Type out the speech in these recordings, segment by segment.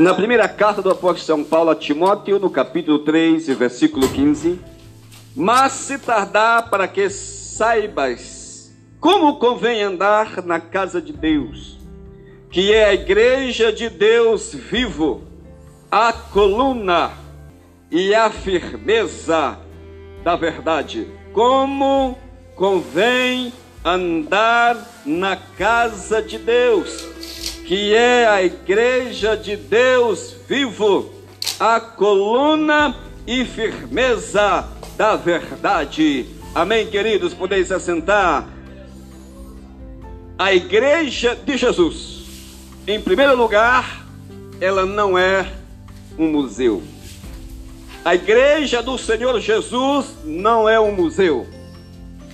Na primeira carta do apóstolo São Paulo a Timóteo, no capítulo 3, versículo 15: Mas se tardar para que saibas como convém andar na casa de Deus, que é a igreja de Deus vivo, a coluna e a firmeza da verdade. Como convém andar na casa de Deus, que é a igreja de Deus vivo, a coluna e firmeza da verdade. Amém, queridos? Podeis se assentar. A igreja de Jesus, em primeiro lugar, ela não é um museu. A igreja do Senhor Jesus não é um museu.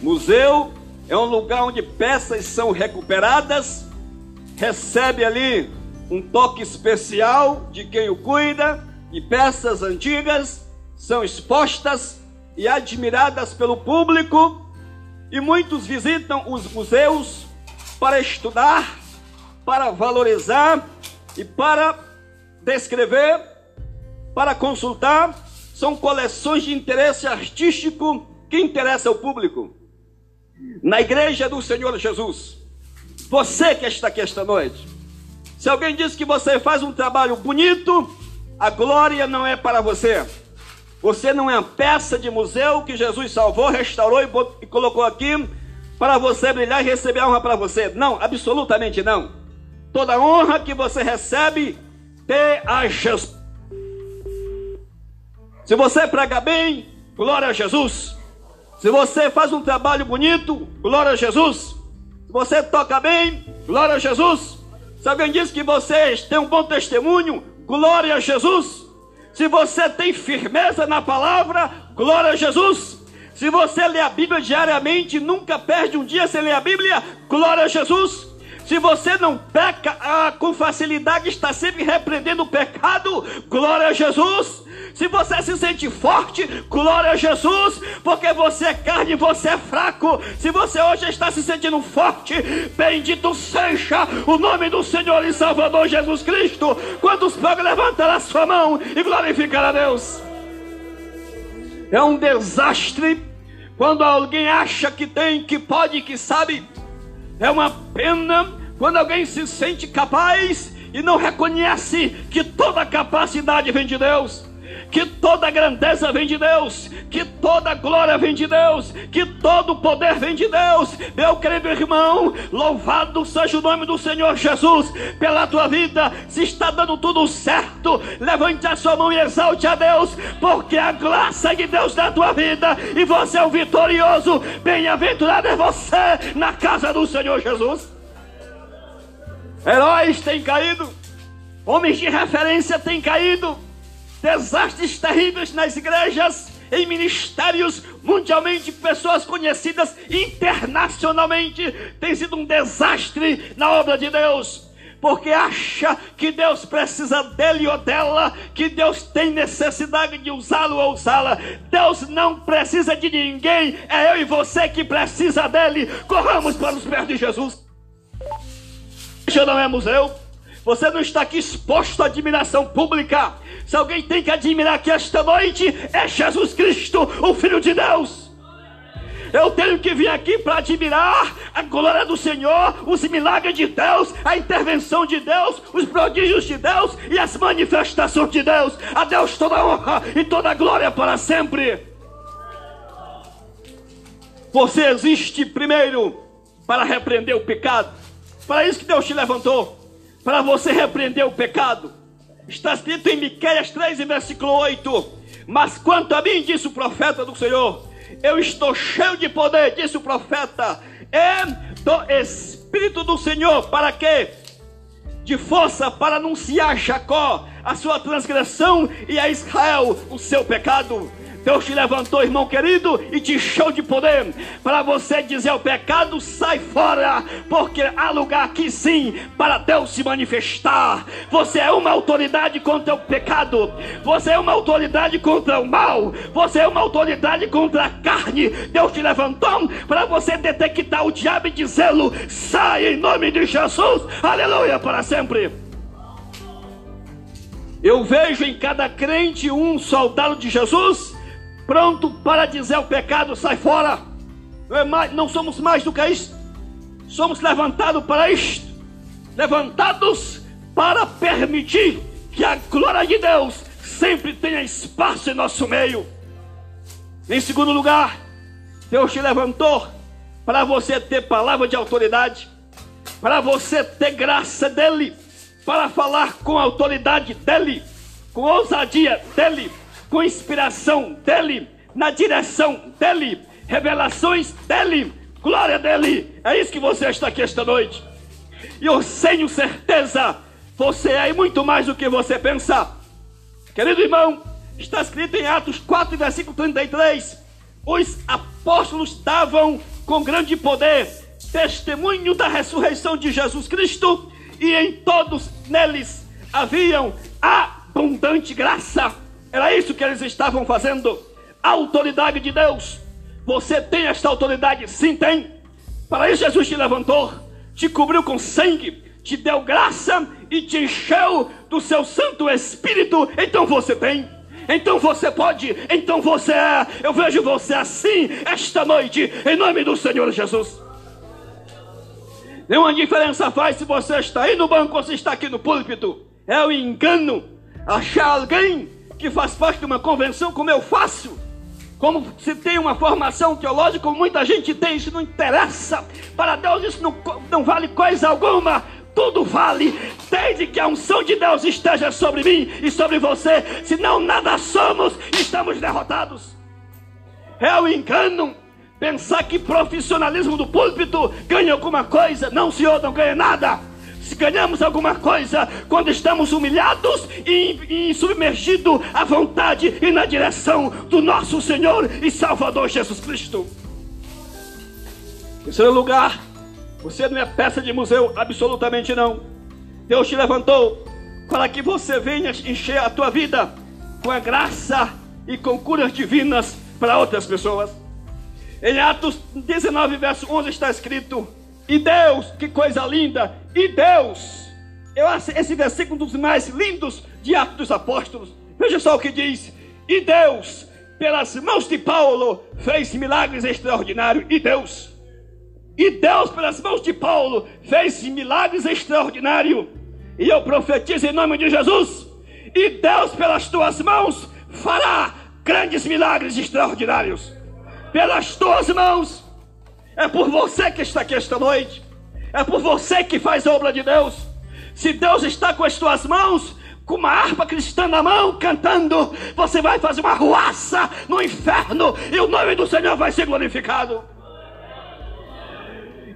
Museu é um lugar onde peças são recuperadas, recebe ali um toque especial de quem o cuida, e peças antigas são expostas e admiradas pelo público, e muitos visitam os museus para estudar, para valorizar e para descrever, para consultar são coleções de interesse artístico que interessa ao público. Na igreja do Senhor Jesus, você que está aqui esta noite, se alguém diz que você faz um trabalho bonito, a glória não é para você. Você não é uma peça de museu que Jesus salvou, restaurou e colocou aqui para você brilhar e receber a honra para você. Não, absolutamente não. Toda honra que você recebe, dê a Jesus. Se você prega bem, glória a Jesus. Se você faz um trabalho bonito, glória a Jesus. Você toca bem, glória a Jesus. Se alguém diz que você tem um bom testemunho, glória a Jesus. Se você tem firmeza na palavra, glória a Jesus. Se você lê a Bíblia diariamente, nunca perde um dia sem ler a Bíblia, glória a Jesus. Se você não peca ah, com facilidade, está sempre repreendendo o pecado, glória a Jesus. Se você se sente forte, glória a Jesus, porque você é carne você é fraco. Se você hoje está se sentindo forte, bendito seja o nome do Senhor e Salvador Jesus Cristo. Quantos podem levantar a sua mão e glorificar a Deus? É um desastre quando alguém acha que tem, que pode, que sabe. É uma pena quando alguém se sente capaz e não reconhece que toda capacidade vem de Deus que toda grandeza vem de Deus, que toda glória vem de Deus, que todo poder vem de Deus. Meu querido irmão, louvado seja o nome do Senhor Jesus pela tua vida. Se está dando tudo certo, levante a sua mão e exalte a Deus, porque a graça de Deus na tua vida e você é o vitorioso. Bem-aventurado é você na casa do Senhor Jesus. Heróis têm caído, homens de referência têm caído desastres terríveis nas igrejas, em ministérios mundialmente, pessoas conhecidas internacionalmente, tem sido um desastre na obra de Deus. Porque acha que Deus precisa dele ou dela, que Deus tem necessidade de usá-lo ou usá-la. Deus não precisa de ninguém, é eu e você que precisa dele. Corramos para os pés de Jesus. Isso não é museu. Você não está aqui exposto à admiração pública. Se alguém tem que admirar aqui esta noite, é Jesus Cristo, o Filho de Deus. Eu tenho que vir aqui para admirar a glória do Senhor, os milagres de Deus, a intervenção de Deus, os prodígios de Deus e as manifestações de Deus. A Deus toda honra e toda glória para sempre. Você existe primeiro para repreender o pecado. Para isso que Deus te levantou para você repreender o pecado. Está escrito em Miqueias 3, versículo 8. Mas quanto a mim, disse o profeta do Senhor, eu estou cheio de poder, disse o profeta, é do Espírito do Senhor, para quê? De força para anunciar a Jacó a sua transgressão e a Israel o seu pecado. Deus te levantou, irmão querido, e te encheu de poder para você dizer ao pecado: sai fora, porque há lugar aqui sim para Deus se manifestar. Você é uma autoridade contra o pecado, você é uma autoridade contra o mal, você é uma autoridade contra a carne. Deus te levantou para você detectar o diabo e dizê-lo: sai em nome de Jesus, aleluia, para sempre. Eu vejo em cada crente um soldado de Jesus pronto para dizer ao pecado: sai fora. Não, é mais, não somos mais do que isto. Somos levantados para isto. Levantados para permitir que a glória de Deus sempre tenha espaço em nosso meio. Em segundo lugar, Deus te levantou para você ter palavra de autoridade, para você ter graça dele, para falar com autoridade dele, com ousadia dele, com inspiração dele, na direção dele, revelações dele, glória dele. É isso que você está aqui esta noite. E eu tenho certeza, você é muito mais do que você pensa. Querido irmão, está escrito em Atos 4, versículo 33. Os apóstolos davam com grande poder testemunho da ressurreição de Jesus Cristo, e em todos neles haviam abundante graça. Era isso que eles estavam fazendo. A autoridade de Deus. Você tem esta autoridade? Sim, tem. Para isso Jesus te levantou, te cobriu com sangue, te deu graça e te encheu do seu Santo Espírito. Então você tem então você pode, então você é. Eu vejo você assim esta noite, em nome do Senhor Jesus. Nenhuma diferença faz se você está aí no banco ou se está aqui no púlpito. É o engano achar alguém que faz parte de uma convenção como eu faço. Como se tem uma formação teológica, como muita gente tem, isso não interessa. Para Deus isso não, não vale coisa alguma tudo vale, desde que a unção de Deus esteja sobre mim e sobre você, senão nada somos, estamos derrotados. É o engano pensar que profissionalismo do púlpito ganha alguma coisa. Não, senhor, não ganha nada. Ganhamos alguma coisa quando estamos humilhados e, e submergidos à vontade e na direção do nosso Senhor e Salvador Jesus Cristo. Em terceiro lugar, você não é peça de museu, absolutamente não. Deus te levantou para que você venha encher a tua vida com a graça e com curas divinas para outras pessoas. Em Atos 19, verso 11 está escrito: E Deus, que coisa linda! E Deus, eu acho esse versículo um dos mais lindos de Atos dos Apóstolos. Veja só o que diz: E Deus, pelas mãos de Paulo, fez milagres extraordinários. E Deus, e Deus, pelas mãos de Paulo, fez milagres extraordinários. E eu profetizo em nome de Jesus. E Deus, pelas tuas mãos, fará grandes milagres extraordinários. Pelas tuas mãos. É por você que está aqui esta noite. É por você que faz a obra de Deus. Se Deus está com as tuas mãos, com uma harpa cristã na mão, cantando, você vai fazer uma ruaça no inferno e o nome do Senhor vai ser glorificado.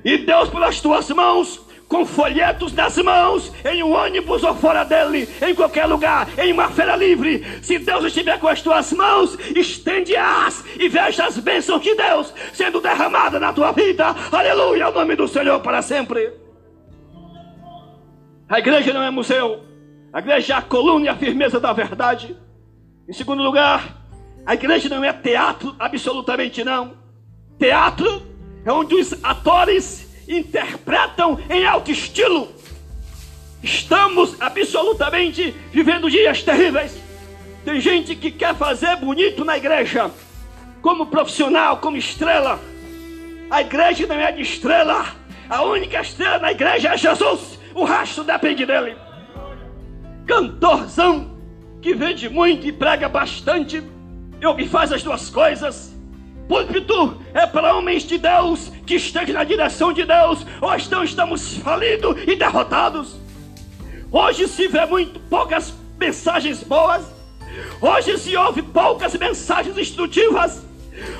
E Deus, pelas tuas mãos, com folhetos nas mãos, em um ônibus ou fora dele, em qualquer lugar, em uma feira livre. Se Deus estiver com as tuas mãos, estende-as e veja as bênçãos de Deus sendo derramadas na tua vida. Aleluia, ao nome do Senhor para sempre. A igreja não é museu, a igreja é a coluna e a firmeza da verdade. Em segundo lugar, a igreja não é teatro, absolutamente não. Teatro é onde os atores interpretam em alto estilo. Estamos absolutamente vivendo dias terríveis. Tem gente que quer fazer bonito na igreja, como profissional, como estrela. A igreja não é de estrela. A única estrela na igreja é Jesus. O resto depende dele. Cantorzão que vende muito e prega bastante, e faz as duas coisas púlpito é para homens de Deus que estejam na direção de Deus, ou então estamos falidos e derrotados. Hoje se vê muito poucas mensagens boas, hoje se ouve poucas mensagens instrutivas,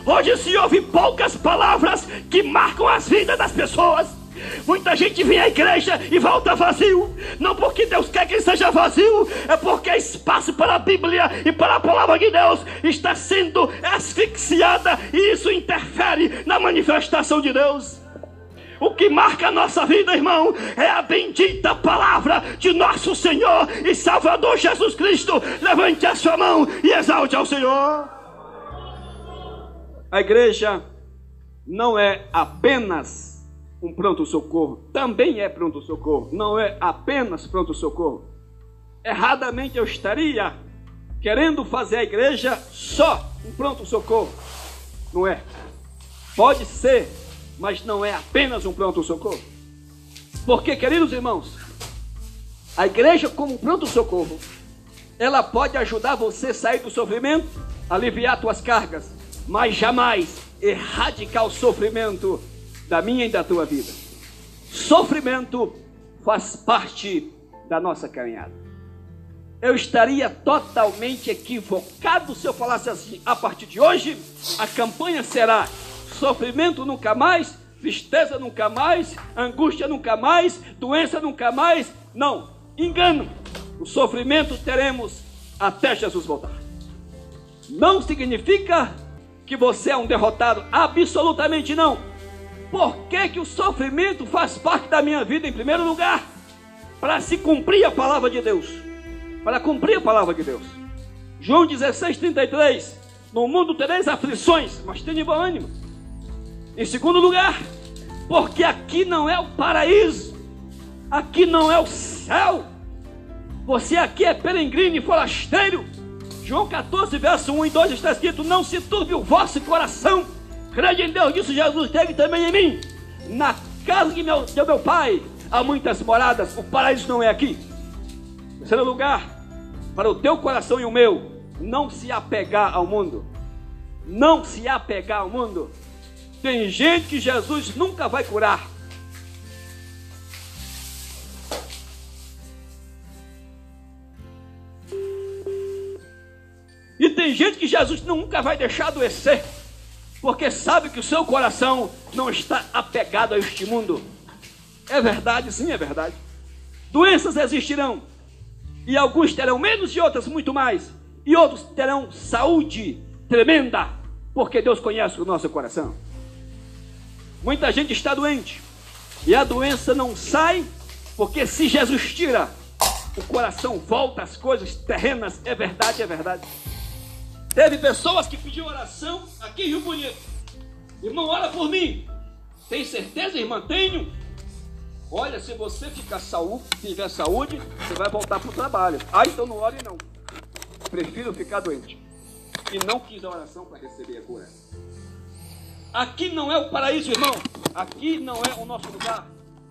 hoje se ouve poucas palavras que marcam as vidas das pessoas. Muita gente vem à igreja e volta vazio. Não porque Deus quer que seja vazio, é porque espaço para a Bíblia e para a palavra de Deus está sendo asfixiada e isso interfere na manifestação de Deus. O que marca a nossa vida, irmão, é a bendita palavra de nosso Senhor e Salvador Jesus Cristo. Levante a sua mão e exalte ao Senhor. A igreja não é apenas um pronto-socorro também é pronto-socorro, não é apenas pronto-socorro. erradamente eu estaria querendo fazer a igreja só um pronto-socorro. Não é. Pode ser, mas não é apenas um pronto-socorro. Porque, queridos irmãos, a igreja como um pronto-socorro, ela pode ajudar você a sair do sofrimento, aliviar suas cargas, mas jamais erradicar o sofrimento da minha e da tua vida. Sofrimento faz parte da nossa caminhada. Eu estaria totalmente equivocado se eu falasse assim: a partir de hoje, a campanha será sofrimento nunca mais, tristeza nunca mais, angústia nunca mais, doença nunca mais. Não, engano. O sofrimento teremos até Jesus voltar. Não significa que você é um derrotado, absolutamente não. Por que, que o sofrimento faz parte da minha vida em primeiro lugar? Para se cumprir a palavra de Deus. Para cumprir a palavra de Deus. João 16, 33. No mundo tereis aflições, mas tenha bom ânimo. Em segundo lugar, porque aqui não é o paraíso, aqui não é o céu. Você aqui é peregrino e forasteiro. João 14, verso 1 e 2 está escrito: Não se turbe o vosso coração. Crede em Deus, disse Jesus, teve também em mim. Na casa de meu, de meu pai há muitas moradas, o paraíso não é aqui. Terceiro lugar, para o teu coração e o meu, não se apegar ao mundo. Não se apegar ao mundo. Tem gente que Jesus nunca vai curar. E tem gente que Jesus nunca vai deixar adoecer, porque sabe que o seu coração não está apegado a este mundo. É verdade, sim, é verdade. Doenças existirão, e alguns terão menos e outras muito mais, e outros terão saúde tremenda, porque Deus conhece o nosso coração. Muita gente está doente e a doença não sai, porque se Jesus tira, o coração volta às coisas terrenas. É verdade, é verdade. Teve pessoas que pediram oração aqui em Rio Bonito. Irmão, ora por mim. Tem certeza, irmã? Tenho. Olha, se você ficar saúde, tiver saúde, você vai voltar para o trabalho. Ah, então não ore não. Prefiro ficar doente. E não quis a oração para receber a cura. Aqui não é o paraíso, irmão. Aqui não é o nosso lugar.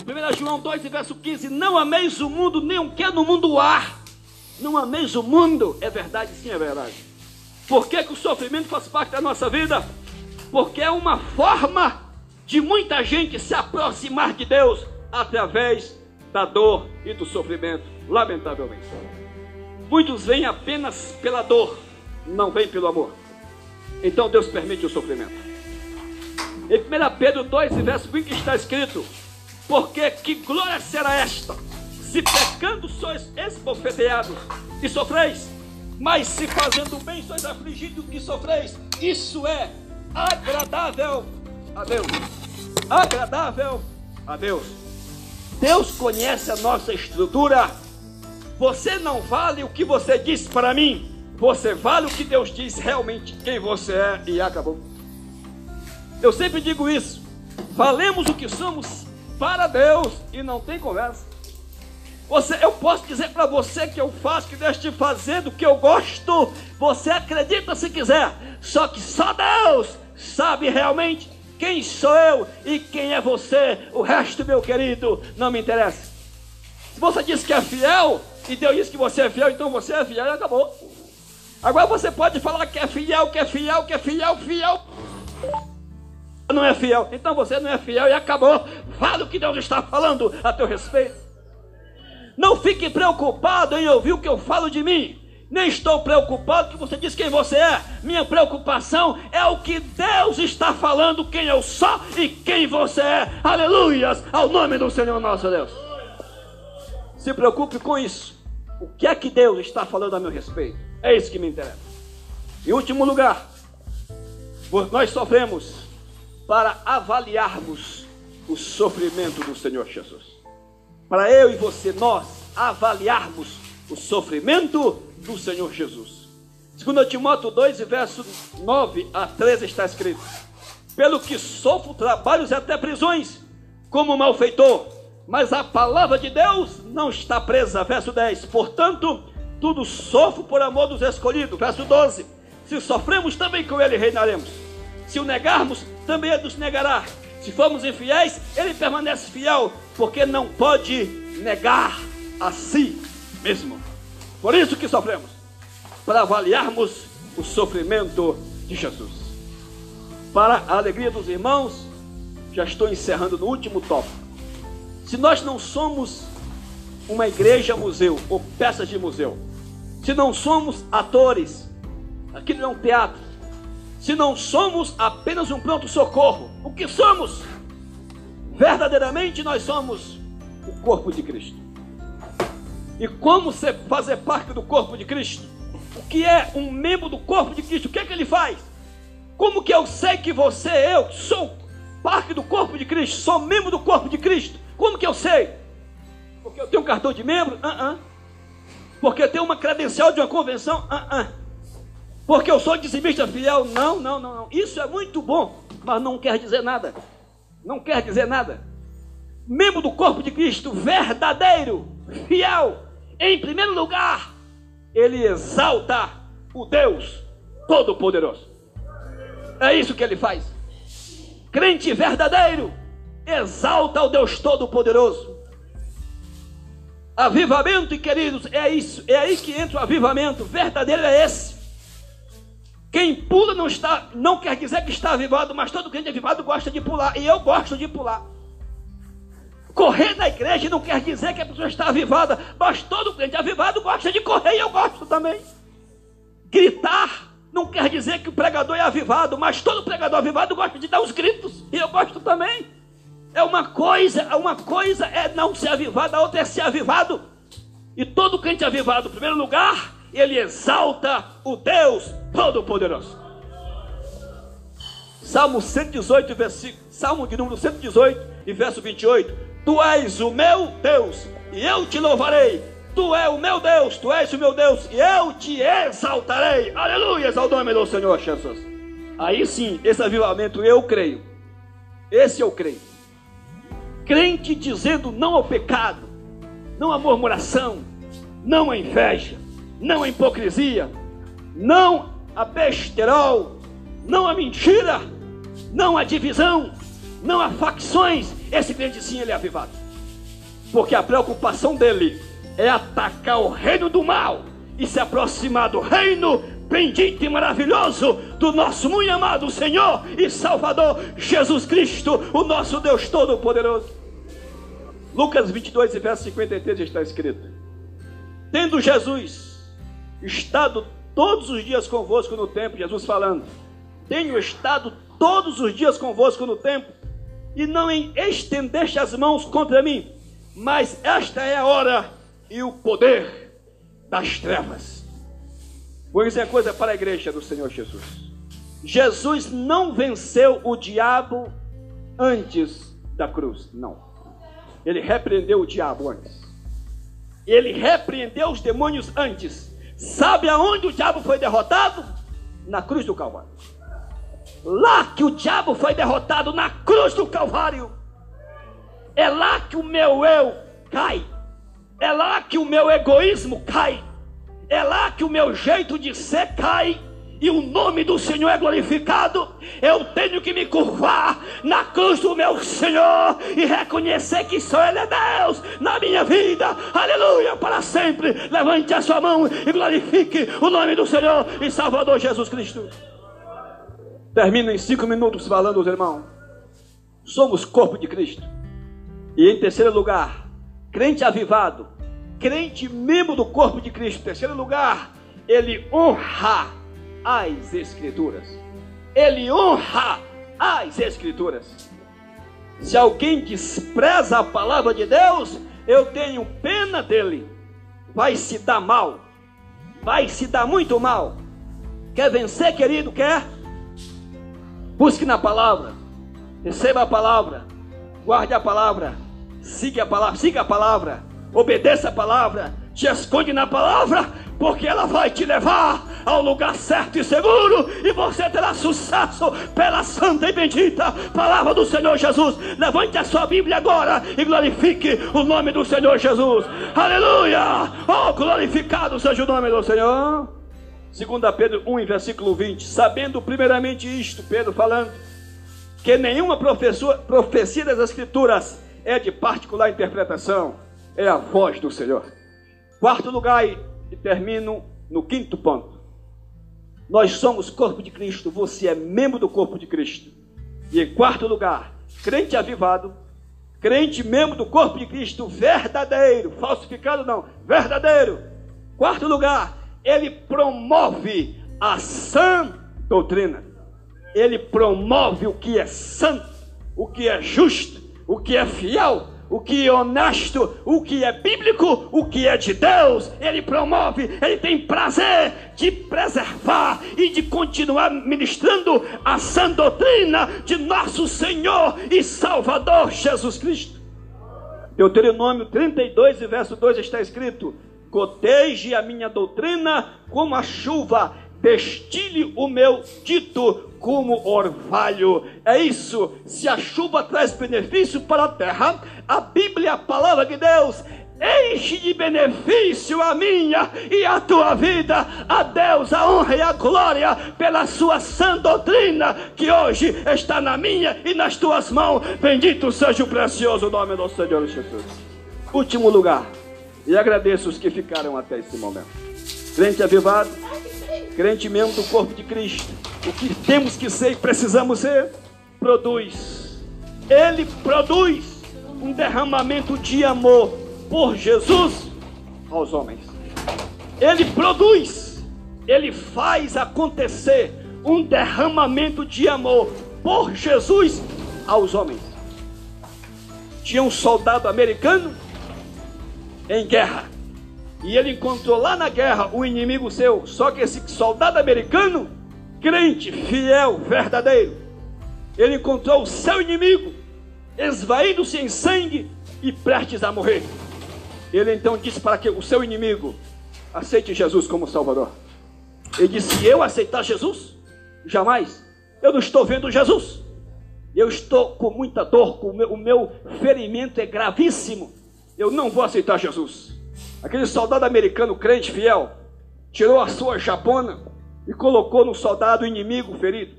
1 João 2, verso 15: Não ameis o mundo, nem o que no mundo há. Não ameis o mundo. É verdade, sim, é verdade. Por que, que o sofrimento faz parte da nossa vida? Porque é uma forma de muita gente se aproximar de Deus através da dor e do sofrimento, lamentavelmente. Muitos vêm apenas pela dor, não vêm pelo amor. Então Deus permite o sofrimento. Em 1 Pedro 2, verso 20 está escrito: Porque que glória será esta, se pecando sois esbofeteados e sofreis, mas se fazendo bem sois afligidos e sofreis, isso é agradável a Deus. Agradável a Deus. Deus conhece a nossa estrutura. Você não vale o que você diz para mim. Você vale o que Deus diz realmente quem você é e acabou. Eu sempre digo isso. Falemos o que somos para Deus e não tem conversa. Você, eu posso dizer para você que eu faço, que Deus te fazer do que eu gosto. Você acredita se quiser. Só que só Deus sabe realmente quem sou eu e quem é você. O resto, meu querido, não me interessa. Se você diz que é fiel e Deus diz que você é fiel, então você é fiel e acabou. Agora você pode falar que é fiel, que é fiel, que é fiel, fiel não é fiel, então você não é fiel e acabou. Fala o que Deus está falando a teu respeito. Não fique preocupado em ouvir o que eu falo de mim. Nem estou preocupado que você diz quem você é. Minha preocupação é o que Deus está falando, quem eu sou e quem você é. Aleluias ao nome do Senhor nosso Deus. Se preocupe com isso. O que é que Deus está falando a meu respeito? É isso que me interessa. Em último lugar, nós sofremos para avaliarmos o sofrimento do Senhor Jesus. Para eu e você, nós avaliarmos o sofrimento do Senhor Jesus. Segundo Timóteo 2, verso 9 a 13 está escrito: Pelo que sofro trabalhos e até prisões, como malfeitor, Mas a palavra de Deus não está presa. Verso 10. Portanto, tudo sofro por amor dos escolhidos. Verso 12. Se sofremos, também com ele reinaremos. Se o negarmos, também ele nos negará. Se formos infiéis, ele permanece fiel, porque não pode negar a si mesmo. Por isso que sofremos, para avaliarmos o sofrimento de Jesus. Para a alegria dos irmãos, já estou encerrando no último tópico. Se nós não somos uma igreja museu ou peças de museu, se não somos atores, aquilo não é um teatro, se não somos apenas um pronto-socorro, o que somos? Verdadeiramente nós somos o corpo de Cristo. E como fazer parte do corpo de Cristo? O que é um membro do corpo de Cristo? O que é que ele faz? Como que eu sei que você, eu, sou parte do corpo de Cristo, sou membro do corpo de Cristo? Como que eu sei? Porque eu tenho um cartão de membro? Uh -uh. Porque eu tenho uma credencial de uma convenção? Uh -uh. Porque eu sou dizimista fiel? Não, não, não, não. Isso é muito bom, mas não quer dizer nada. Não quer dizer nada. Membro do corpo de Cristo, verdadeiro, fiel, em primeiro lugar, ele exalta o Deus Todo-Poderoso. É isso que ele faz. Crente verdadeiro, exalta o Deus Todo-Poderoso. Avivamento, queridos, é isso, é aí que entra o avivamento verdadeiro, é esse. Quem pula não está, não quer dizer que está avivado, mas todo crente avivado gosta de pular, e eu gosto de pular. Correr na igreja não quer dizer que a pessoa está avivada, mas todo crente avivado gosta de correr e eu gosto também. Gritar não quer dizer que o pregador é avivado, mas todo pregador avivado gosta de dar os gritos, e eu gosto também. É uma coisa, uma coisa é não ser avivado, a outra é ser avivado. E todo crente avivado, em primeiro lugar, ele exalta o Deus Todo-Poderoso. Salmo 118, versículo, Salmo de número 118 e verso 28. Tu és o meu Deus, e eu te louvarei. Tu és o meu Deus, tu és o meu Deus, e eu te exaltarei. Aleluia, nome do Senhor Jesus. Aí sim, esse avivamento eu creio. Esse eu creio. Crente dizendo não ao pecado, não à murmuração, não à inveja, não a hipocrisia, não a besterol, não a mentira, não a divisão, não a facções. Esse crente sim ele é avivado. Porque a preocupação dele é atacar o reino do mal e se aproximar do reino bendito e maravilhoso do nosso muito amado Senhor e Salvador Jesus Cristo, o nosso Deus Todo-Poderoso. Lucas 22, verso 53 está escrito: Tendo Jesus estado todos os dias convosco no templo, Jesus falando, tenho estado todos os dias convosco no templo, e não estendeste as mãos contra mim, mas esta é a hora e o poder das trevas. Vou dizer coisa para a igreja do Senhor Jesus. Jesus não venceu o diabo antes da cruz, não. Ele repreendeu o diabo antes. Ele repreendeu os demônios antes. Sabe aonde o diabo foi derrotado? Na cruz do Calvário. Lá que o diabo foi derrotado na cruz do Calvário. É lá que o meu eu cai. É lá que o meu egoísmo cai. É lá que o meu jeito de ser cai e o nome do Senhor é glorificado, eu tenho que me curvar na cruz do meu Senhor e reconhecer que só Ele é Deus na minha vida, aleluia, para sempre. Levante a sua mão e glorifique o nome do Senhor e Salvador Jesus Cristo. Termino em cinco minutos falando, irmãos. Somos corpo de Cristo. E em terceiro lugar, crente avivado, crente membro do corpo de Cristo. Terceiro lugar, ele honra as Escrituras. Ele honra as Escrituras. Se alguém despreza a palavra de Deus, eu tenho pena dele. Vai se dar mal. Vai se dar muito mal. Quer vencer, querido? Quer? Busque na palavra. Receba a palavra. Guarde a palavra. Siga a palavra. Siga a palavra. Obedeça a palavra. Te esconde na palavra porque ela vai te levar ao lugar certo e seguro, e você terá sucesso pela santa e bendita palavra do Senhor Jesus. Levante a sua Bíblia agora e glorifique o nome do Senhor Jesus. Aleluia! Oh, glorificado seja o nome do Senhor. 2 Pedro 1, versículo 20. Sabendo primeiramente isto, Pedro falando, que nenhuma profecia das Escrituras é de particular interpretação, é a voz do Senhor. Quarto lugar, e termino no quinto ponto. Nós somos corpo de Cristo, você é membro do corpo de Cristo. E em quarto lugar, crente avivado, crente membro do corpo de Cristo verdadeiro, falsificado não, verdadeiro. Quarto lugar, ele promove a sã doutrina. Ele promove o que é santo, o que é justo, o que é fiel, o que é honesto, o que é bíblico, o que é de Deus, ele promove, ele tem prazer de preservar e de continuar ministrando a sã doutrina de nosso Senhor e Salvador Jesus Cristo. Deuteronômio 32, verso 2 está escrito: Coteje a minha doutrina como a chuva, destile o meu dito como orvalho. É isso. Se a chuva traz benefício para a terra, a Bíblia, a palavra de Deus, enche de benefício a minha e a tua vida. A Deus a honra e a glória pela sua sã doutrina que hoje está na minha e nas tuas mãos. Bendito seja o precioso nome do Senhor Jesus. Último lugar. E agradeço os que ficaram até esse momento. Crente avivado, crente membro do corpo de Cristo. O que temos que ser e precisamos ser, produz. Ele produz um derramamento de amor por Jesus aos homens. Ele produz, ele faz acontecer um derramamento de amor por Jesus aos homens. Tinha um soldado americano em guerra. E ele encontrou lá na guerra o inimigo seu. Só que esse soldado americano, crente, fiel, verdadeiro, ele encontrou o seu inimigo, esvaído-se em sangue e prestes a morrer. Ele então disse para que o seu inimigo aceite Jesus como Salvador. Ele disse: Eu aceitar Jesus? Jamais. Eu não estou vendo Jesus. Eu estou com muita dor, o meu, o meu ferimento é gravíssimo eu não vou aceitar Jesus. Aquele soldado americano crente fiel tirou a sua japona e colocou no soldado inimigo ferido.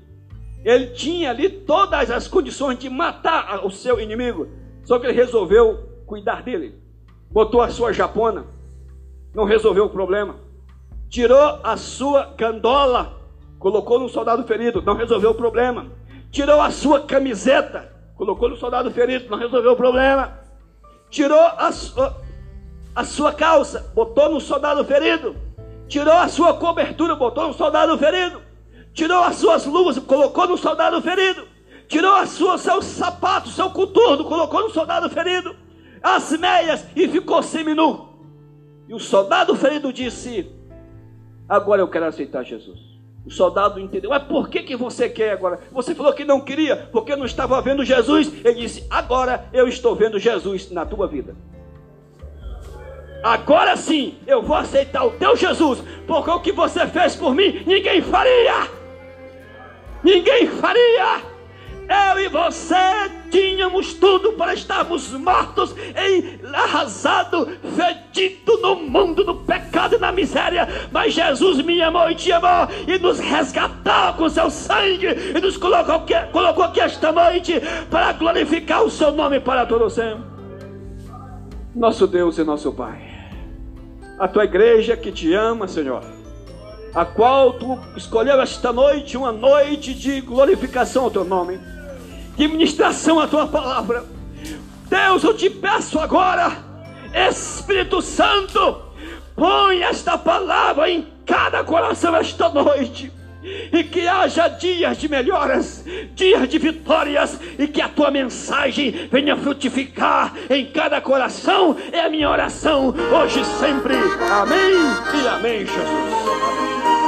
Ele tinha ali todas as condições de matar o seu inimigo, só que ele resolveu cuidar dele. Botou a sua japona, não resolveu o problema. Tirou a sua gandola, colocou no soldado ferido, não resolveu o problema. Tirou a sua camiseta, colocou no soldado ferido, não resolveu o problema tirou a, sua, a sua calça, botou no soldado ferido, tirou a sua cobertura, botou no soldado ferido, tirou as suas luvas, colocou no soldado ferido, tirou as suas, seus sapatos, seu coturno, colocou no soldado ferido, as meias e ficou seminu. E o soldado ferido disse: Agora eu quero aceitar Jesus. O soldado entendeu. Mas por que, que você quer agora? Você falou que não queria, porque não estava vendo Jesus. Ele disse: Agora eu estou vendo Jesus na tua vida. Agora sim eu vou aceitar o teu Jesus, porque o que você fez por mim, ninguém faria. Ninguém faria. Eu e você tínhamos tudo para estarmos mortos, em arrasado, fedido no mundo do pecado e na miséria. Mas Jesus me amou e te amou e nos resgatou com seu sangue e nos colocou aqui, colocou aqui esta noite para glorificar o seu nome para todo sempre. Nosso Deus e nosso Pai, a tua igreja que te ama, Senhor a qual tu escolheu esta noite, uma noite de glorificação ao teu nome de ministração à tua palavra. Deus, eu te peço agora, Espírito Santo, põe esta palavra em cada coração esta noite. E que haja dias de melhoras, dias de vitórias, e que a tua mensagem venha frutificar em cada coração. É a minha oração, hoje e sempre. Amém e amém, Jesus.